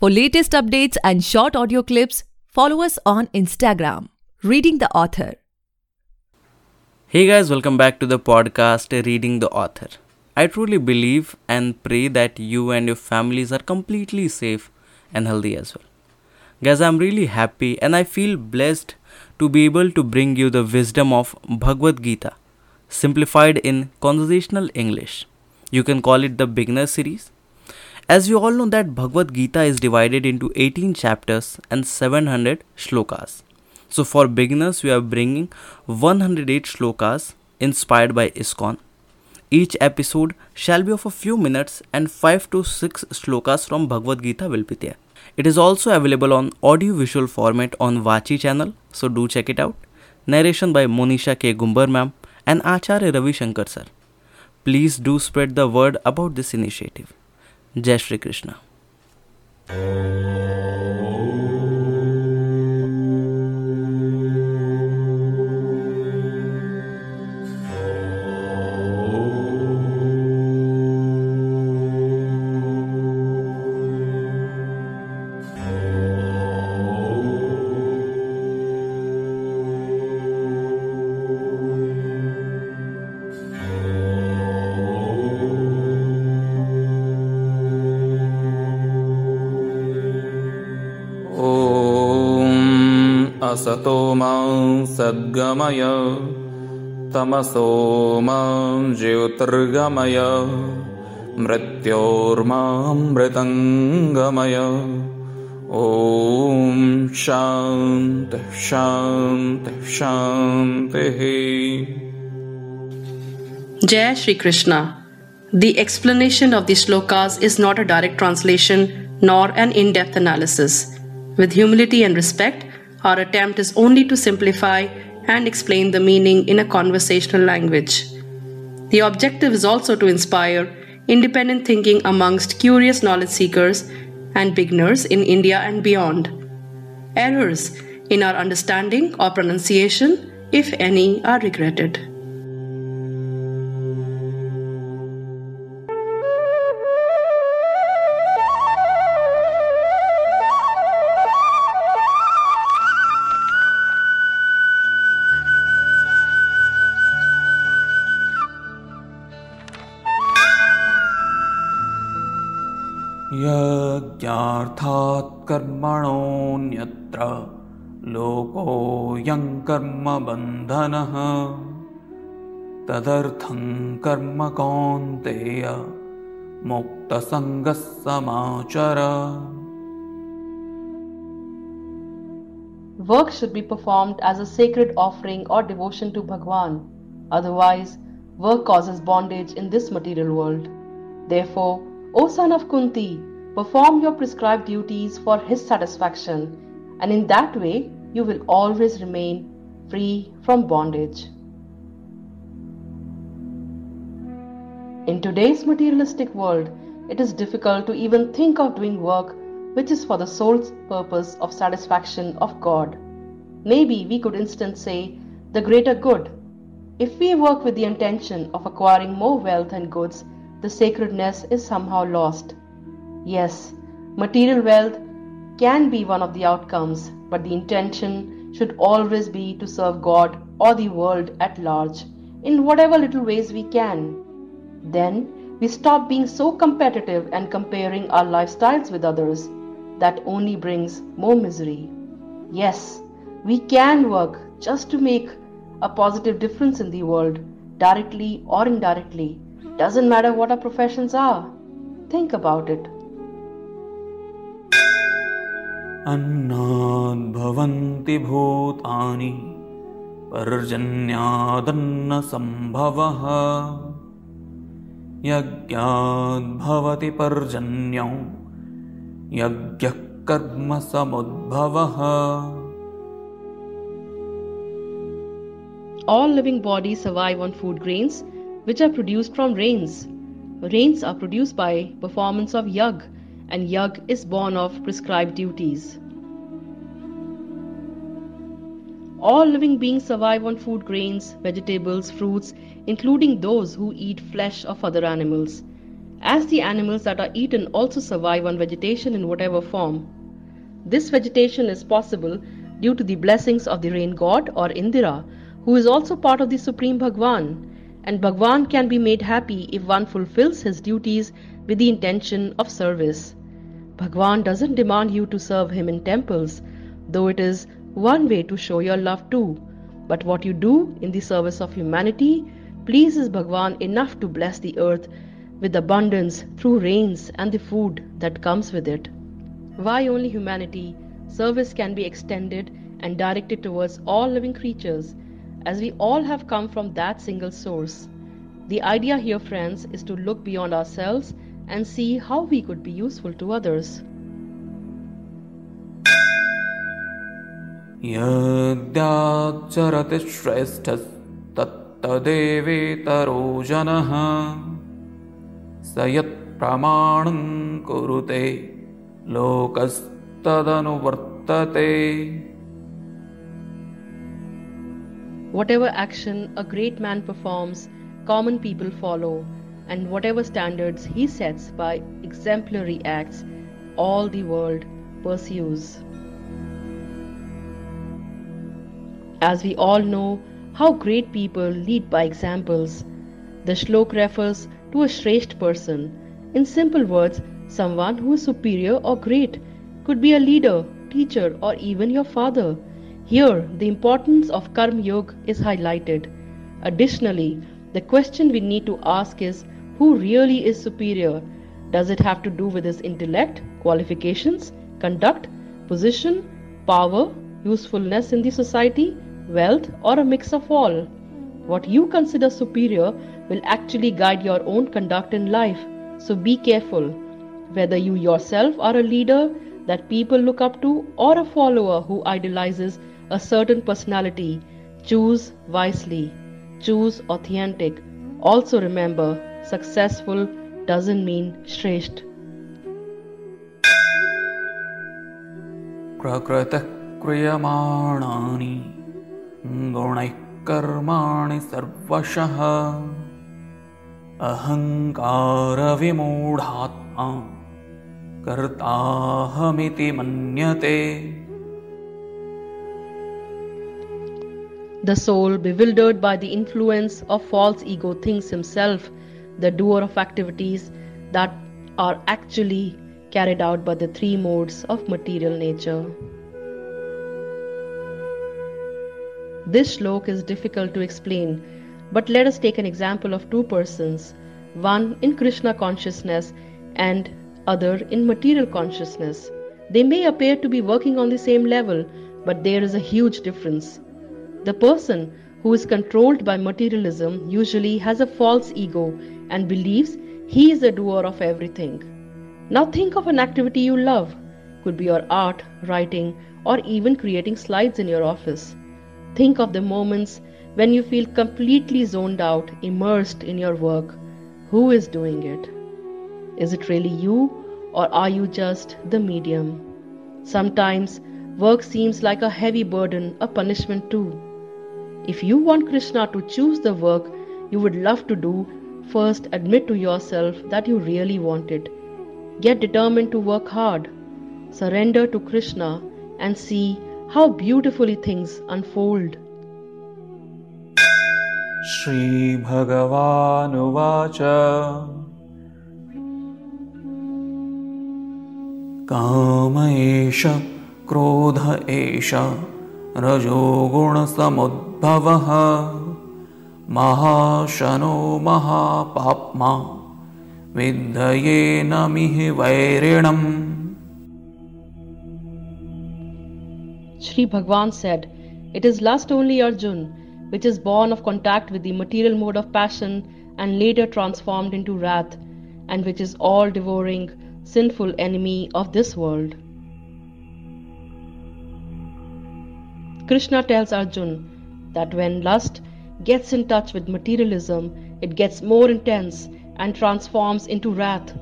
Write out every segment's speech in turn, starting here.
For latest updates and short audio clips, follow us on Instagram, Reading the Author. Hey guys, welcome back to the podcast Reading the Author. I truly believe and pray that you and your families are completely safe and healthy as well. Guys, I'm really happy and I feel blessed to be able to bring you the wisdom of Bhagavad Gita, simplified in conversational English. You can call it the beginner series. As you all know that Bhagavad Gita is divided into 18 chapters and 700 shlokas. So for beginners, we are bringing 108 shlokas inspired by ISKCON. Each episode shall be of a few minutes and 5 to 6 shlokas from Bhagavad Gita will be there. It is also available on audio visual format on Vachi channel, so do check it out. Narration by Monisha K. Gumbar ma'am and Acharya Ravi Shankar sir. Please do spread the word about this initiative. Jai Shri Krishna. ॐ असतो मां सद्गमय तमसो मां ज्योतिर्गमय मृत्योर्मां मृतङ्गमय ॐ शान्तिः शान्तिः शान्तिः Jai Shri Krishna. The explanation of the slokas is not a direct translation nor an in depth analysis. With humility and respect, our attempt is only to simplify and explain the meaning in a conversational language. The objective is also to inspire independent thinking amongst curious knowledge seekers and beginners in India and beyond. Errors in our understanding or pronunciation, if any, are regretted. यज्ञार्थात् कर्मणोऽन्यत्र लोकोऽयं कर्मबन्धनः तदर्थं कर्म कौन्तेय मुक्तसङ्गः समाचर Work should be performed as a sacred offering or devotion to Bhagwan. Otherwise, work causes bondage in this material world. Therefore, O son of Kunti, perform your prescribed duties for his satisfaction, and in that way you will always remain free from bondage. In today's materialistic world, it is difficult to even think of doing work which is for the soul's purpose of satisfaction of God. Maybe we could instead say the greater good. If we work with the intention of acquiring more wealth and goods, the sacredness is somehow lost. Yes, material wealth can be one of the outcomes, but the intention should always be to serve God or the world at large in whatever little ways we can. Then we stop being so competitive and comparing our lifestyles with others. That only brings more misery. Yes, we can work just to make a positive difference in the world, directly or indirectly. Doesn't matter what our professions are. Think about it. अन्नाद्भवन्ति भूतानि पर्जन्यादन्नसम्भवः यज्ञाद्भवति पर्जन्यो यज्ञः कर्म समुद्भवः All living bodies survive on food grains which are produced from rains. Rains are produced by performance of yag, and yag is born of prescribed duties. All living beings survive on food grains, vegetables, fruits, including those who eat flesh of other animals. as the animals that are eaten also survive on vegetation in whatever form. This vegetation is possible due to the blessings of the rain god or Indra, who is also part of the Supreme Bhagwan, and Bhagwan can be made happy if one fulfills his duties with the intention of service. Bhagwan doesn't demand you to serve him in temples, though it is one way to show your love too. But what you do in the service of humanity pleases Bhagwan enough to bless the earth with abundance through rains and the food that comes with it. Why only humanity? Service can be extended and directed towards all living creatures, as we all have come from that single source. The idea here, friends, is to look beyond ourselves and see how we could be useful to others. यद्याचरति श्रेष्ठस्तत्तदेवेतरो जनः स यत्प्रमाणं कुरुते लोकस्तदनुवर्तते Whatever action a great man performs, common people follow, and whatever standards he sets by exemplary acts, all the world pursues. As we all know how great people lead by examples, the shlok refers to a Shresht person. In simple words, someone who is superior or great could be a leader, teacher, or even your father. Here, the importance of Karma Yoga is highlighted. Additionally, the question we need to ask is who really is superior? Does it have to do with his intellect, qualifications, conduct, position, power, usefulness in the society, wealth, or a mix of all? What you consider superior will actually guide your own conduct in life, so be careful. Whether you yourself are a leader that people look up to or a follower who idolizes a certain personality, choose wisely, choose authentic. Also remember, successful doesn't mean shresht. प्रकृतः क्रियमाणानि गुणैः कर्माणि सर्वशः अहङ्कारविमूढात्मा कर्ताहमिति मन्यते The soul, bewildered by the influence of false ego, thinks himself the doer of activities that are actually carried out by the three modes of material nature. This shlok is difficult to explain, but let us take an example of two persons, one in Krishna consciousness and other in material consciousness. They may appear to be working on the same level, but there is a huge difference. The person who is controlled by materialism usually has a false ego and believes he is the doer of everything. Now think of an activity you love. Could be your art, writing, or even creating slides in your office. Think of the moments when you feel completely zoned out, immersed in your work. Who is doing it? Is it really you, or are you just the medium? Sometimes work seems like a heavy burden, a punishment too. If you want Krishna to choose the work you would love to do, first admit to yourself that you really want it. Get determined to work hard. Surrender to Krishna and see how beautifully things unfold. श्रीभगवानुवाच काम एष क्रोध एष रजोगुणसमुद्भवः महाशनो महापाप्मा विद्धयेन मिह वैरिणम् Sri Bhagwan said, It is lust only, Arjun, which is born of contact with the material mode of passion and later transformed into wrath, and which is all devouring, sinful enemy of this world. Krishna tells Arjun that when lust gets in touch with materialism, it gets more intense and transforms into wrath.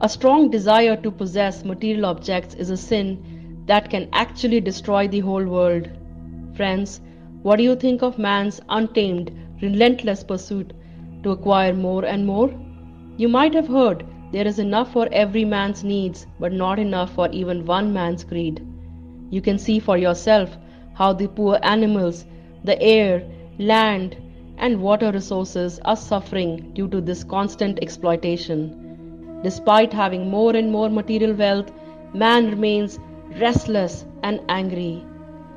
A strong desire to possess material objects is a sin that can actually destroy the whole world. Friends, what do you think of man's untamed, relentless pursuit to acquire more and more? You might have heard there is enough for every man's needs, but not enough for even one man's greed. You can see for yourself how the poor animals, the air, land, and water resources are suffering due to this constant exploitation. Despite having more and more material wealth, man remains restless and angry.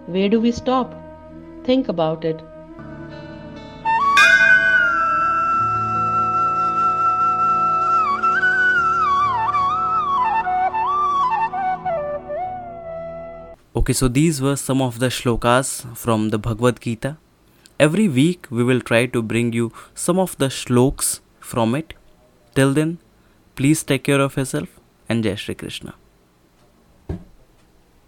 Where do we stop? Think about it. Okay, so these were some of the shlokas from the Bhagavad Gita. Every week we will try to bring you some of the shloks from it. Till then, please take care of yourself and Jai Shri Krishna.